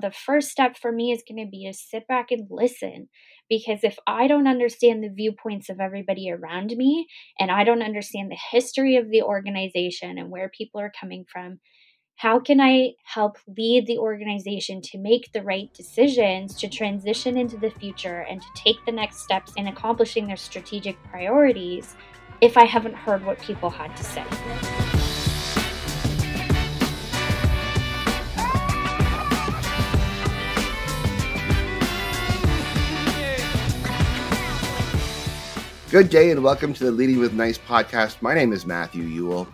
The first step for me is going to be to sit back and listen because if I don't understand the viewpoints of everybody around me and I don't understand the history of the organization and where people are coming from, how can I help lead the organization to make the right decisions to transition into the future and to take the next steps in accomplishing their strategic priorities if I haven't heard what people had to say? Good day and welcome to the Leading with Nice podcast. My name is Matthew Ewell.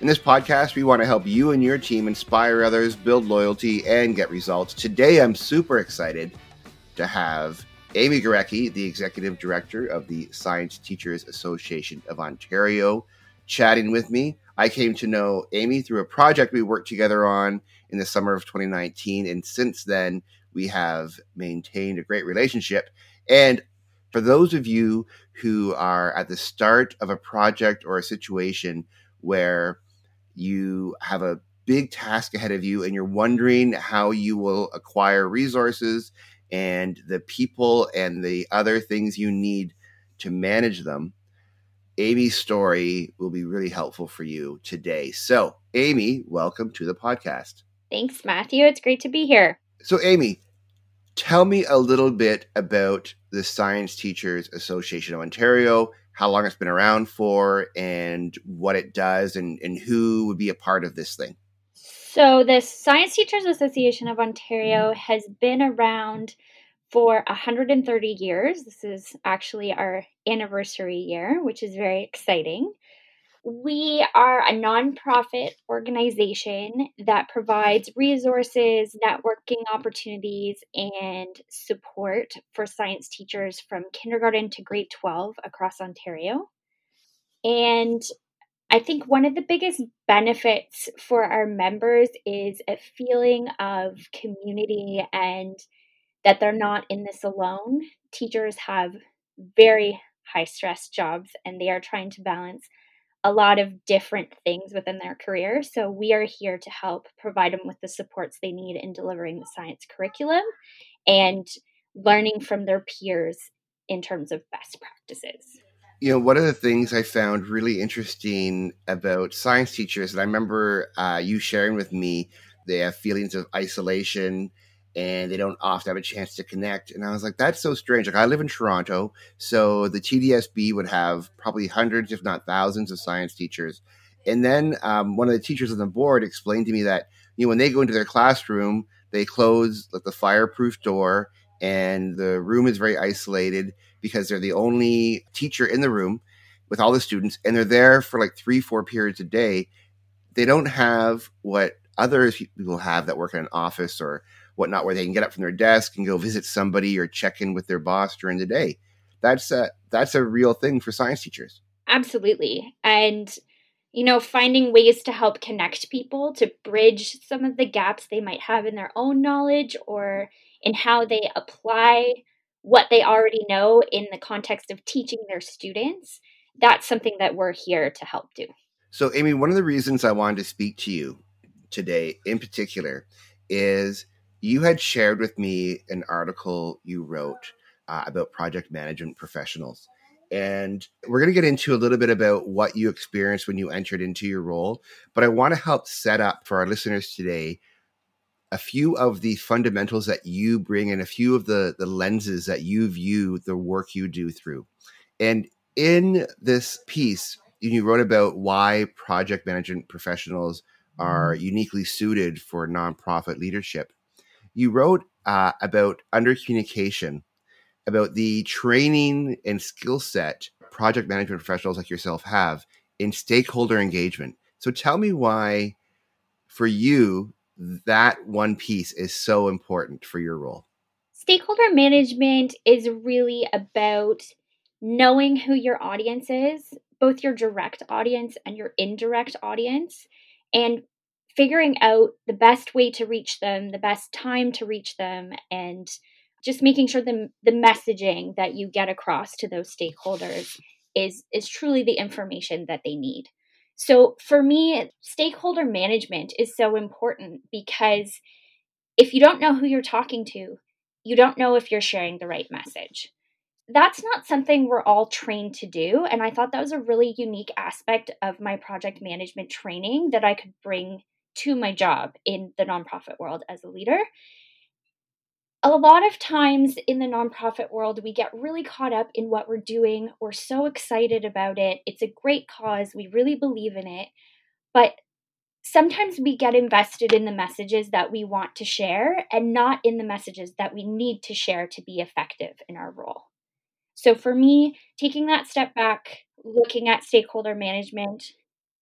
In this podcast, we want to help you and your team inspire others, build loyalty, and get results. Today, I'm super excited to have Amy Gurecki, the Executive Director of the Science Teachers Association of Ontario, chatting with me. I came to know Amy through a project we worked together on in the summer of 2019, and since then, we have maintained a great relationship. And for those of you who are at the start of a project or a situation where you have a big task ahead of you and you're wondering how you will acquire resources and the people and the other things you need to manage them, Amy's story will be really helpful for you today. So, Amy, welcome to the podcast. Thanks, Matthew. It's great to be here. So, Amy, tell me a little bit about the Science Teachers Association of Ontario how long it's been around for and what it does and, and who would be a part of this thing. So, the Science Teachers Association of Ontario has been around for 130 years. This is actually our anniversary year, which is very exciting. We are a nonprofit organization that provides resources, networking opportunities, and support for science teachers from kindergarten to grade 12 across Ontario. And I think one of the biggest benefits for our members is a feeling of community and that they're not in this alone. Teachers have very high stress jobs and they are trying to balance a lot of different things within their career. So we are here to help provide them with the supports they need in delivering the science curriculum and learning from their peers in terms of best practices. You know, one of the things I found really interesting about science teachers, and I remember uh, you sharing with me, they have feelings of isolation and they don't often have a chance to connect. And I was like, that's so strange. Like I live in Toronto, so the TDSB would have probably hundreds, if not thousands, of science teachers. And then um, one of the teachers on the board explained to me that you know when they go into their classroom, they close like the fireproof door, and the room is very isolated because they're the only teacher in the room with all the students, and they're there for like three, four periods a day. They don't have what other people have that work in an office or whatnot, where they can get up from their desk and go visit somebody or check in with their boss during the day. That's a that's a real thing for science teachers. Absolutely, and you know, finding ways to help connect people to bridge some of the gaps they might have in their own knowledge or in how they apply what they already know in the context of teaching their students. That's something that we're here to help do. So, Amy, one of the reasons I wanted to speak to you today in particular is you had shared with me an article you wrote uh, about project management professionals. And we're going to get into a little bit about what you experienced when you entered into your role. But I want to help set up for our listeners today a few of the fundamentals that you bring and a few of the, the lenses that you view the work you do through. And in this piece, you wrote about why project management professionals are uniquely suited for nonprofit leadership you wrote uh, about under communication, about the training and skill set project management professionals like yourself have in stakeholder engagement. So tell me why, for you, that one piece is so important for your role. Stakeholder management is really about knowing who your audience is, both your direct audience and your indirect audience, and figuring out the best way to reach them, the best time to reach them, and just making sure the, the messaging that you get across to those stakeholders is is truly the information that they need. So for me, stakeholder management is so important because if you don't know who you're talking to, you don't know if you're sharing the right message. That's not something we're all trained to do. And I thought that was a really unique aspect of my project management training that I could bring to my job in the nonprofit world as a leader. A lot of times in the nonprofit world, we get really caught up in what we're doing. We're so excited about it. It's a great cause. We really believe in it. But sometimes we get invested in the messages that we want to share and not in the messages that we need to share to be effective in our role. So for me, taking that step back, looking at stakeholder management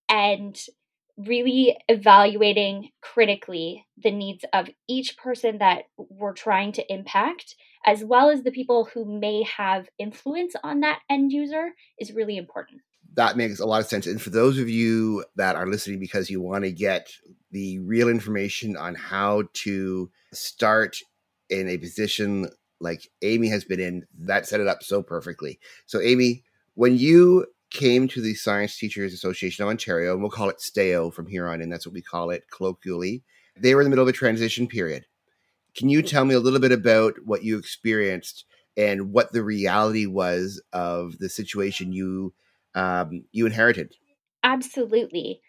and really evaluating critically the needs of each person that we're trying to impact, as well as the people who may have influence on that end user, is really important. That makes a lot of sense. And for those of you that are listening because you want to get the real information on how to start in a position like Amy has been in, that set it up so perfectly. So, Amy, when you came to the Science Teachers Association of Ontario, and we'll call it STAO from here on and That's what we call it colloquially. They were in the middle of a transition period. Can you tell me a little bit about what you experienced and what the reality was of the situation you um, you inherited? Absolutely.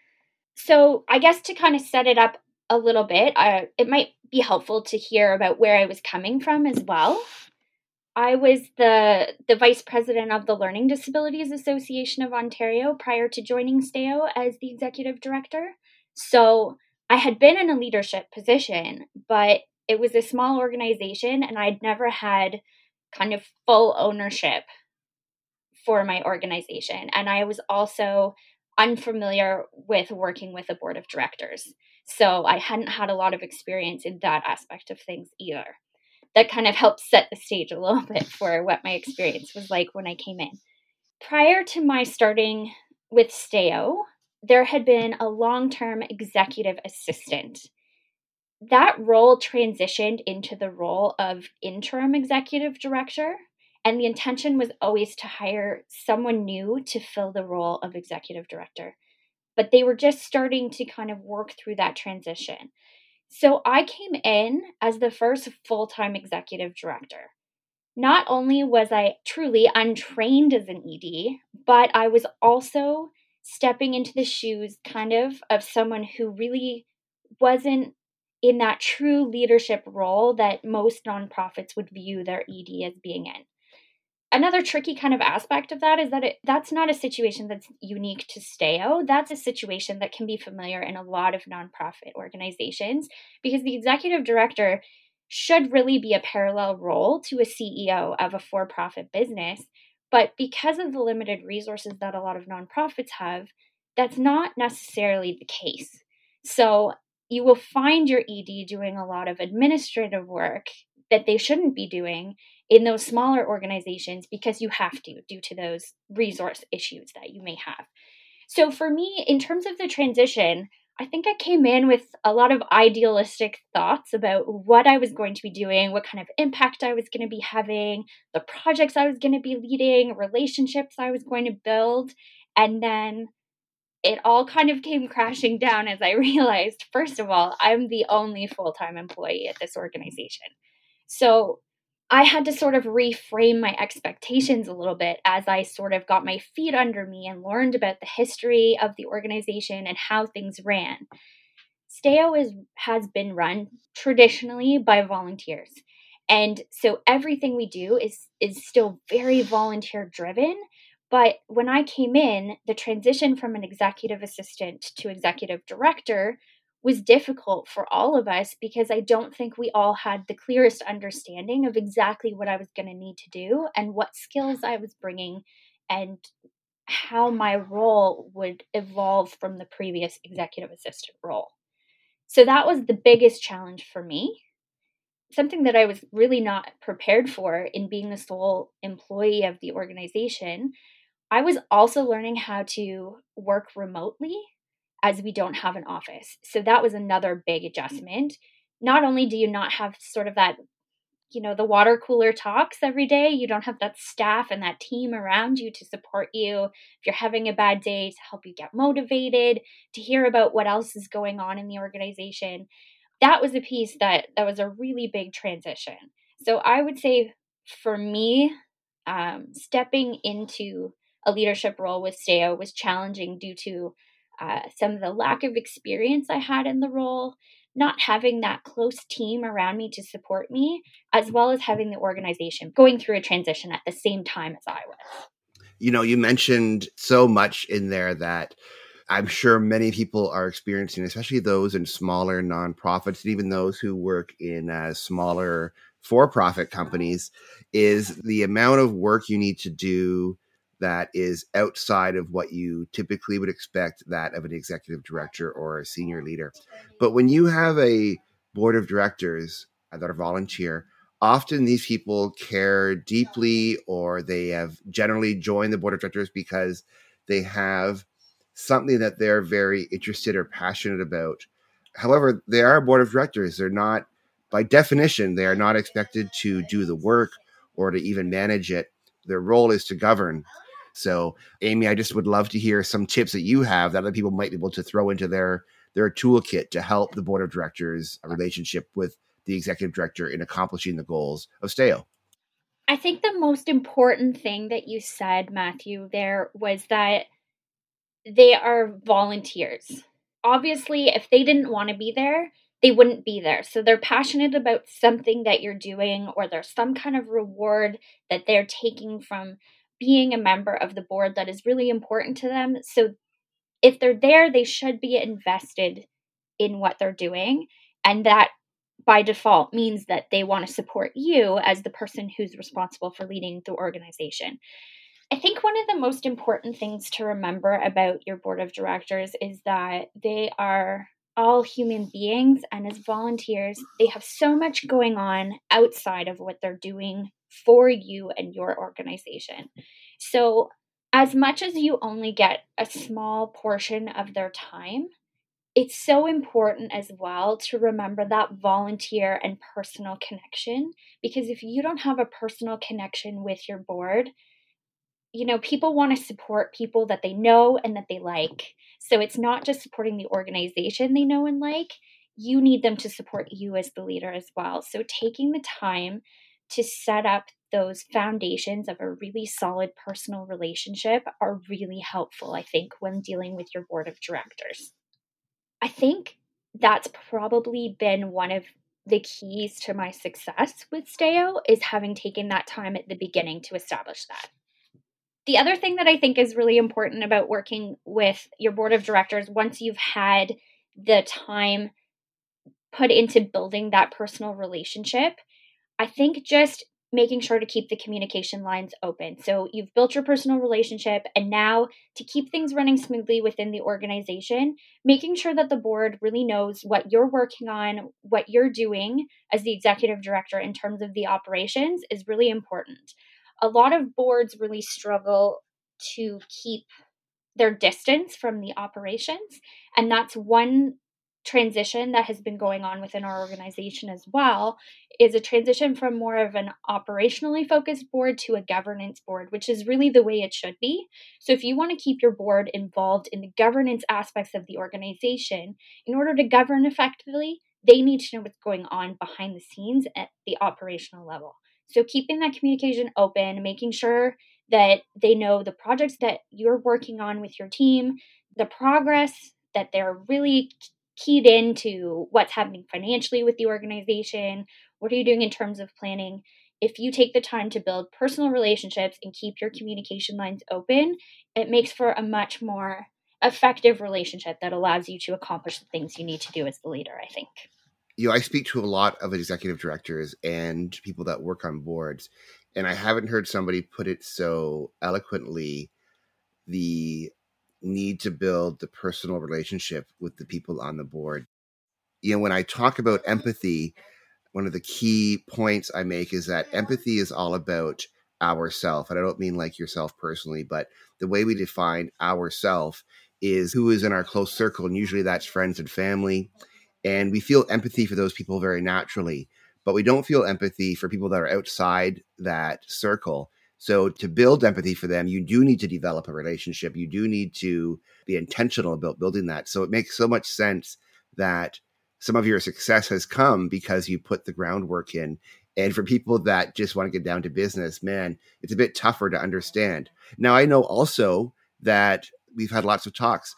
So, I guess to kind of set it up a little bit, uh, it might be helpful to hear about where I was coming from as well. I was the the vice president of the Learning Disabilities Association of Ontario prior to joining STAO as the executive director. So I had been in a leadership position, but it was a small organization and I'd never had kind of full ownership for my organization. And I was also unfamiliar with working with a board of directors. So I hadn't had a lot of experience in that aspect of things either that kind of helps set the stage a little bit for what my experience was like when I came in. Prior to my starting with STAO, there had been a long term executive assistant. That role transitioned into the role of interim executive director, and the intention was always to hire someone new to fill the role of executive director. But they were just starting to kind of work through that transition. So I came in as the first full time executive director. Not only was I truly untrained as an ED, but I was also stepping into the shoes kind of of someone who really wasn't in that true leadership role that most nonprofits would view their ED as being in another tricky kind of aspect of that is that it, that's not a situation that's unique to STAO. That's a situation that can be familiar in a lot of nonprofit organizations because the executive director should really be a parallel role to a CEO of a for profit business. But because of the limited resources that a lot of nonprofits have, that's not necessarily the case. So you will find your ED doing a lot of administrative work that they shouldn't be doing in those smaller organizations because you have to due to those resource issues that you may have. So for me, in terms of the transition, I think I came in with a lot of idealistic thoughts about what I was going to be doing, what kind of impact I was going to be having, the projects I was going to be leading, relationships I was going to build. And then it all kind of came crashing down as I realized, first of all, I'm the only full time employee at this organization. So I had to sort of reframe my expectations a little bit as I sort of got my feet under me and learned about the history of the organization and how things ran. STAO is has been run traditionally by volunteers. And so everything we do is is still very volunteer driven, but when I came in, the transition from an executive assistant to executive director was difficult for all of us because I don't think we all had the clearest understanding of exactly what I was going to need to do and what skills I was bringing and how my role would evolve from the previous executive assistant role. So that was the biggest challenge for me. Something that I was really not prepared for in being the sole employee of the organization. I was also learning how to work remotely as we don't have an office. So that was another big adjustment. Not only do you not have sort of that, you know, the water cooler talks every day, you don't have that staff and that team around you to support you if you're having a bad day to help you get motivated, to hear about what else is going on in the organization. that was a piece that that was a really big transition. So I would say for me, um, stepping into a leadership role with STAO was challenging due to uh, some of the lack of experience I had in the role, not having that close team around me to support me, as well as having the organization going through a transition at the same time as I was. You know, you mentioned so much in there that I'm sure many people are experiencing, especially those in smaller nonprofits, and even those who work in uh, smaller for profit companies, is the amount of work you need to do that is outside of what you typically would expect that of an executive director or a senior leader. But when you have a board of directors that are volunteer, often these people care deeply or they have generally joined the board of directors because they have something that they're very interested or passionate about. However, they are a board of directors. They're not, by definition, they are not expected to do the work or to even manage it. Their role is to govern. So, Amy, I just would love to hear some tips that you have that other people might be able to throw into their their toolkit to help the board of directors relationship with the executive director in accomplishing the goals of STAO. I think the most important thing that you said, Matthew, there was that they are volunteers. Obviously, if they didn't want to be there, they wouldn't be there. So they're passionate about something that you're doing, or there's some kind of reward that they're taking from being a member of the board that is really important to them. So if they're there, they should be invested in what they're doing. And that by default means that they want to support you as the person who's responsible for leading the organization. I think one of the most important things to remember about your board of directors is that they are all human beings, and as volunteers, they have so much going on outside of what they're doing for you and your organization. So, as much as you only get a small portion of their time, it's so important as well to remember that volunteer and personal connection because if you don't have a personal connection with your board, you know, people want to support people that they know and that they like. So it's not just supporting the organization they know and like, you need them to support you as the leader as well. So taking the time to set up those foundations of a really solid personal relationship are really helpful, I think, when dealing with your board of directors. I think that's probably been one of the keys to my success with STAO is having taken that time at the beginning to establish that. The other thing that I think is really important about working with your board of directors once you've had the time put into building that personal relationship, I think just making sure to keep the communication lines open. So you've built your personal relationship, and now to keep things running smoothly within the organization, making sure that the board really knows what you're working on, what you're doing as the executive director in terms of the operations is really important. A lot of boards really struggle to keep their distance from the operations, and that's one transition that has been going on within our organization as well is a transition from more of an operationally focused board to a governance board, which is really the way it should be. So, if you want to keep your board involved in the governance aspects of the organization, in order to govern effectively, they need to know what's going on behind the scenes at the operational level. So, keeping that communication open, making sure that they know the projects that you're working on with your team, the progress that they're really keyed into what's happening financially with the organization. What are you doing in terms of planning? If you take the time to build personal relationships and keep your communication lines open, it makes for a much more effective relationship that allows you to accomplish the things you need to do as the leader, I think. You know, I speak to a lot of executive directors and people that work on boards, and I haven't heard somebody put it so eloquently the need to build the personal relationship with the people on the board. You know, when I talk about empathy, one of the key points I make is that empathy is all about ourself. And I don't mean like yourself personally, but the way we define ourself is who is in our close circle. And usually that's friends and family. And we feel empathy for those people very naturally, but we don't feel empathy for people that are outside that circle. So to build empathy for them, you do need to develop a relationship. You do need to be intentional about building that. So it makes so much sense that some of your success has come because you put the groundwork in. And for people that just want to get down to business, man, it's a bit tougher to understand. Now, I know also that we've had lots of talks.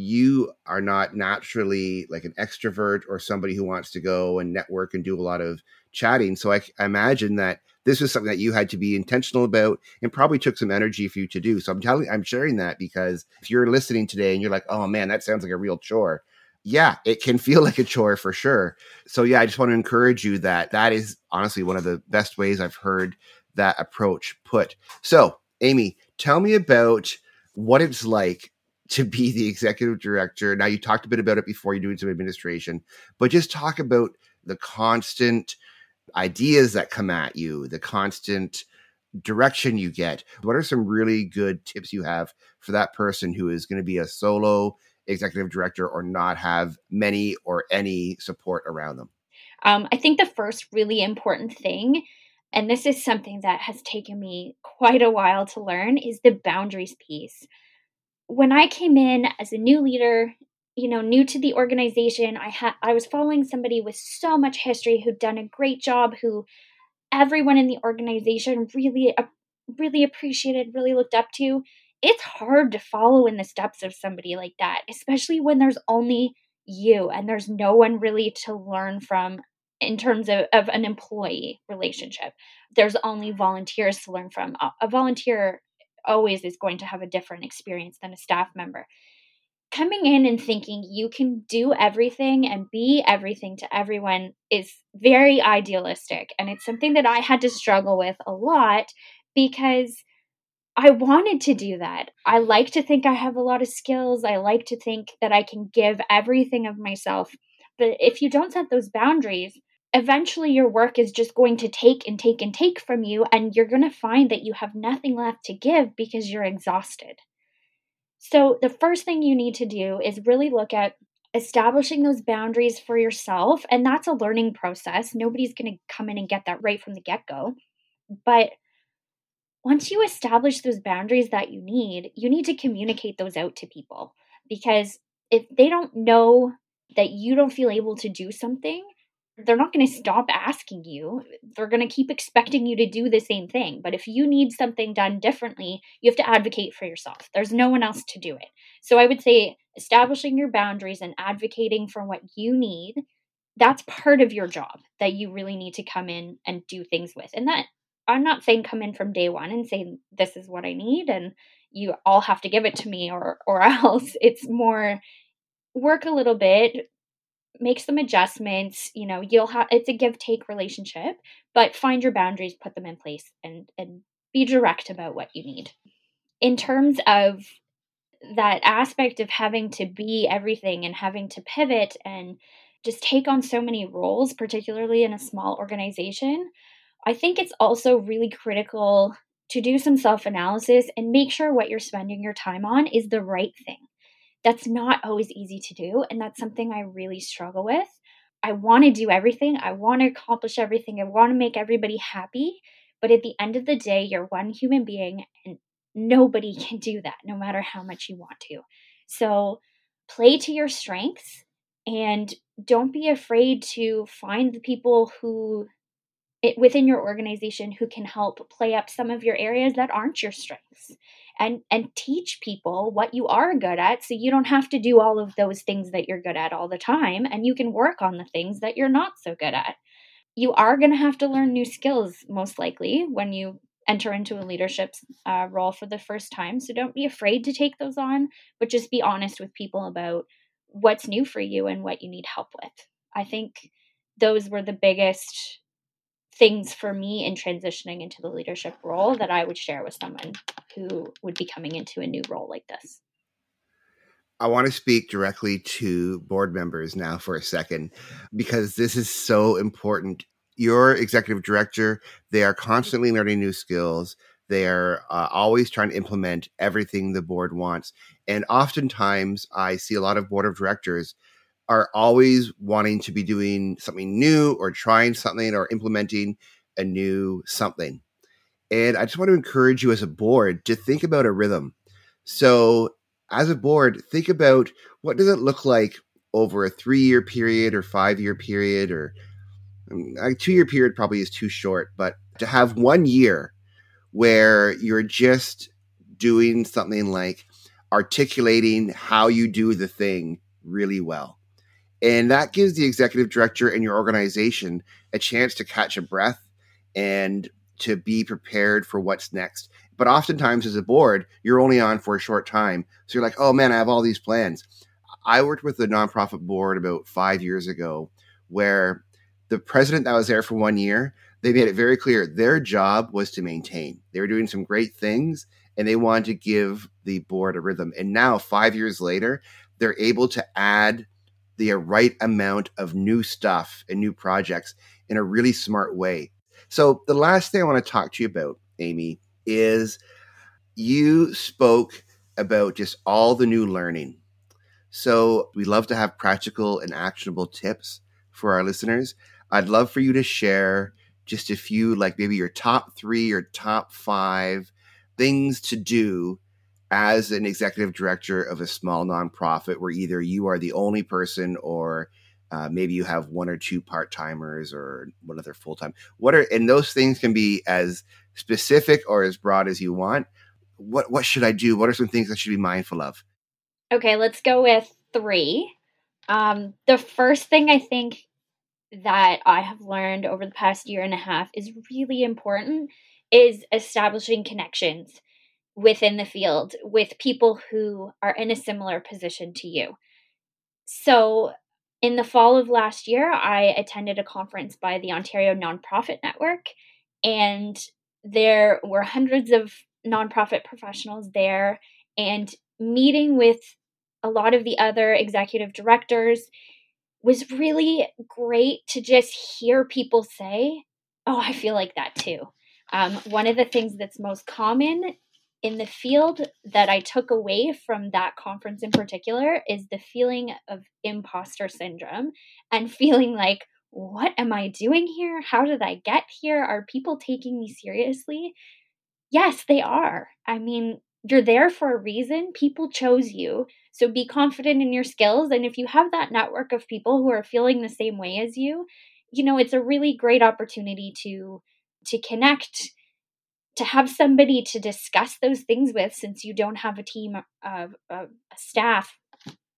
You are not naturally like an extrovert or somebody who wants to go and network and do a lot of chatting. So I, I imagine that this is something that you had to be intentional about and probably took some energy for you to do. So I'm telling, I'm sharing that because if you're listening today and you're like, oh man, that sounds like a real chore. Yeah, it can feel like a chore for sure. So yeah, I just want to encourage you that that is honestly one of the best ways I've heard that approach put. So Amy, tell me about what it's like to be the executive director. Now you talked a bit about it before you're doing some administration, but just talk about the constant ideas that come at you, the constant direction you get. What are some really good tips you have for that person who is going to be a solo executive director or not have many or any support around them? Um, I think the first really important thing, and this is something that has taken me quite a while to learn, is the boundaries piece. When I came in as a new leader you know new to the organization i had i was following somebody with so much history who'd done a great job who everyone in the organization really really appreciated really looked up to. It's hard to follow in the steps of somebody like that especially when there's only you and there's no one really to learn from in terms of, of an employee relationship. There's only volunteers to learn from. A, a volunteer always is going to have a different experience than a staff member coming in and thinking you can do everything and be everything to everyone is very idealistic. And it's something that I had to struggle with a lot because I wanted to do that. I like to think I have a lot of skills. I like to think that I can give everything of myself. But if you don't set those boundaries, eventually your work is just going to take and take and take from you. And you're going to find that you have nothing left to give because you're exhausted. So, the first thing you need to do is really look at establishing those boundaries for yourself. And that's a learning process. Nobody's going to come in and get that right from the get go. But once you establish those boundaries that you need, you need to communicate those out to people because if they don't know that you don't feel able to do something, they're not going to stop asking you. They're going to keep expecting you to do the same thing. But if you need something done differently, you have to advocate for yourself. There's no one else to do it. So I would say establishing your boundaries and advocating for what you need, that's part of your job that you really need to come in and do things with. And that I'm not saying come in from day one and say this is what I need and you all have to give it to me or or else. It's more work a little bit, make some adjustments you know you'll have it's a give take relationship but find your boundaries put them in place and and be direct about what you need. In terms of that aspect of having to be everything and having to pivot and just take on so many roles particularly in a small organization i think it's also really critical to do some self analysis and make sure what you're spending your time on is the right thing that's not always easy to do. And that's something I really struggle with. I want to do everything, I want to accomplish everything, I want to make everybody happy. But at the end of the day, you're one human being and nobody can do that, no matter how much you want to. So play to your strengths and don't be afraid to find the people who it, within your organization who can help play up some of your areas that aren't your strengths and and teach people what you are good at so you don't have to do all of those things that you're good at all the time and you can work on the things that you're not so good at. You are going to have to learn new skills most likely when you enter into a leadership uh, role for the first time so don't be afraid to take those on but just be honest with people about what's new for you and what you need help with. I think those were the biggest things for me in transitioning into the leadership role that I would share with someone who would be coming into a new role like this? I want to speak directly to board members now for a second because this is so important. Your executive director, they are constantly learning new skills. They are uh, always trying to implement everything the board wants. And oftentimes, I see a lot of board of directors are always wanting to be doing something new or trying something or implementing a new something. And I just want to encourage you as a board to think about a rhythm. So, as a board, think about what does it look like over a three year period or five year period or a two year period probably is too short, but to have one year where you're just doing something like articulating how you do the thing really well. And that gives the executive director and your organization a chance to catch a breath and to be prepared for what's next. But oftentimes, as a board, you're only on for a short time. So you're like, oh man, I have all these plans. I worked with a nonprofit board about five years ago where the president that was there for one year, they made it very clear their job was to maintain. They were doing some great things and they wanted to give the board a rhythm. And now, five years later, they're able to add the right amount of new stuff and new projects in a really smart way. So, the last thing I want to talk to you about, Amy, is you spoke about just all the new learning. So, we love to have practical and actionable tips for our listeners. I'd love for you to share just a few, like maybe your top three or top five things to do as an executive director of a small nonprofit where either you are the only person or uh, maybe you have one or two part timers or one other full time. What are and those things can be as specific or as broad as you want. What what should I do? What are some things I should be mindful of? Okay, let's go with three. Um, the first thing I think that I have learned over the past year and a half is really important is establishing connections within the field with people who are in a similar position to you. So, in the fall of last year, I attended a conference by the Ontario Nonprofit Network, and there were hundreds of nonprofit professionals there, and meeting with a lot of the other executive directors was really great to just hear people say, Oh, I feel like that too. Um, one of the things that's most common in the field that I took away from that conference in particular is the feeling of imposter syndrome and feeling like, what am I doing here? How did I get here? Are people taking me seriously? Yes, they are. I mean, you're there for a reason. People chose you. So be confident in your skills. And if you have that network of people who are feeling the same way as you, you know, it's a really great opportunity to to connect to have somebody to discuss those things with since you don't have a team of, of staff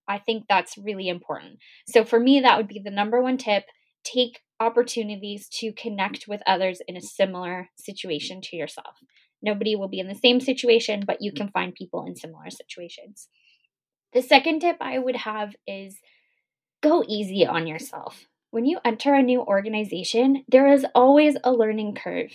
i think that's really important. So for me that would be the number one tip take opportunities to connect with others in a similar situation to yourself. Nobody will be in the same situation but you can find people in similar situations. The second tip i would have is go easy on yourself. When you enter a new organization there is always a learning curve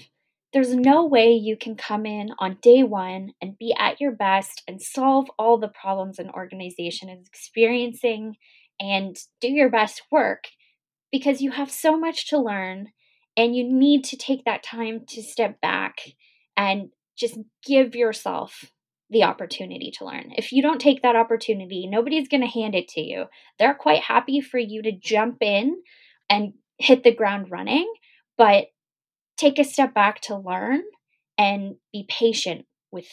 there's no way you can come in on day one and be at your best and solve all the problems an organization is experiencing and do your best work because you have so much to learn and you need to take that time to step back and just give yourself the opportunity to learn. If you don't take that opportunity, nobody's going to hand it to you. They're quite happy for you to jump in and hit the ground running, but take a step back to learn and be patient with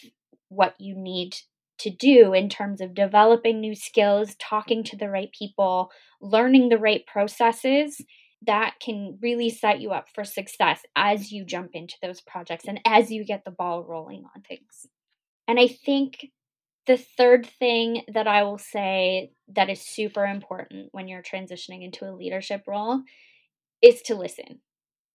what you need to do in terms of developing new skills, talking to the right people, learning the right processes that can really set you up for success as you jump into those projects and as you get the ball rolling on things. And I think the third thing that I will say that is super important when you're transitioning into a leadership role is to listen.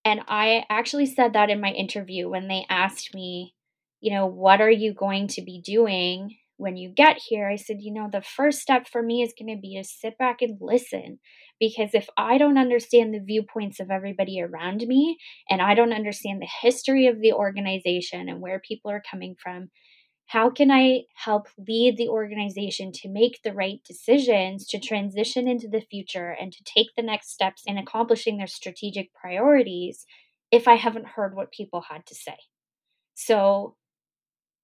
And I actually said that in my interview when they asked me, you know, what are you going to be doing when you get here? I said, you know, the first step for me is going to be to sit back and listen. Because if I don't understand the viewpoints of everybody around me and I don't understand the history of the organization and where people are coming from, how can I help lead the organization to make the right decisions to transition into the future and to take the next steps in accomplishing their strategic priorities if I haven't heard what people had to say? So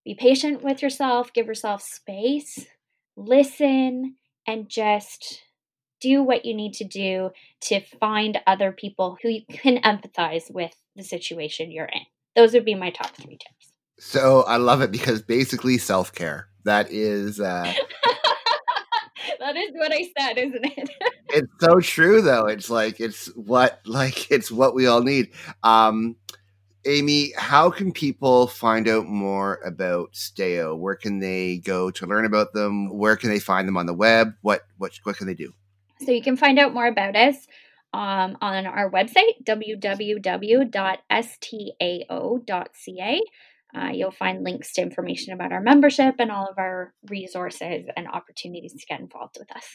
be patient with yourself, give yourself space, listen, and just do what you need to do to find other people who you can empathize with the situation you're in. Those would be my top three tips. So I love it because basically self care. That is uh, that is what I said, isn't it? it's so true though. It's like it's what like it's what we all need. Um Amy, how can people find out more about STAO? Where can they go to learn about them? Where can they find them on the web? What what what can they do? So you can find out more about us um, on our website www.stao.ca. Uh, you'll find links to information about our membership and all of our resources and opportunities to get involved with us.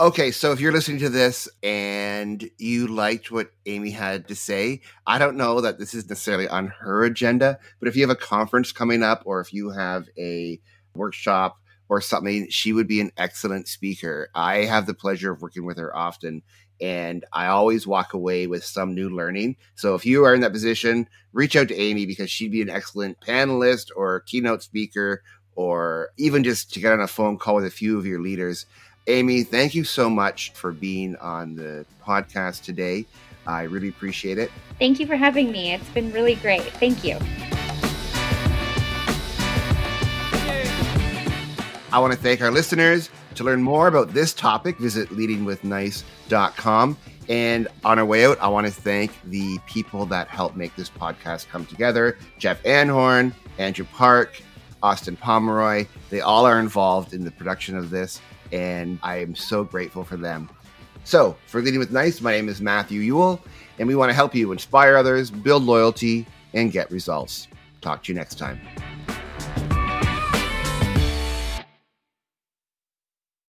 Okay, so if you're listening to this and you liked what Amy had to say, I don't know that this is necessarily on her agenda, but if you have a conference coming up or if you have a workshop or something, she would be an excellent speaker. I have the pleasure of working with her often, and I always walk away with some new learning. So if you are in that position, reach out to Amy because she'd be an excellent panelist or keynote speaker or even just to get on a phone call with a few of your leaders. Amy, thank you so much for being on the podcast today. I really appreciate it. Thank you for having me. It's been really great. Thank you. I want to thank our listeners. To learn more about this topic, visit leadingwithnice.com. And on our way out, I want to thank the people that helped make this podcast come together Jeff Anhorn, Andrew Park, Austin Pomeroy. They all are involved in the production of this and I am so grateful for them. So, for Leading with Nice, my name is Matthew Ewell, and we want to help you inspire others, build loyalty, and get results. Talk to you next time.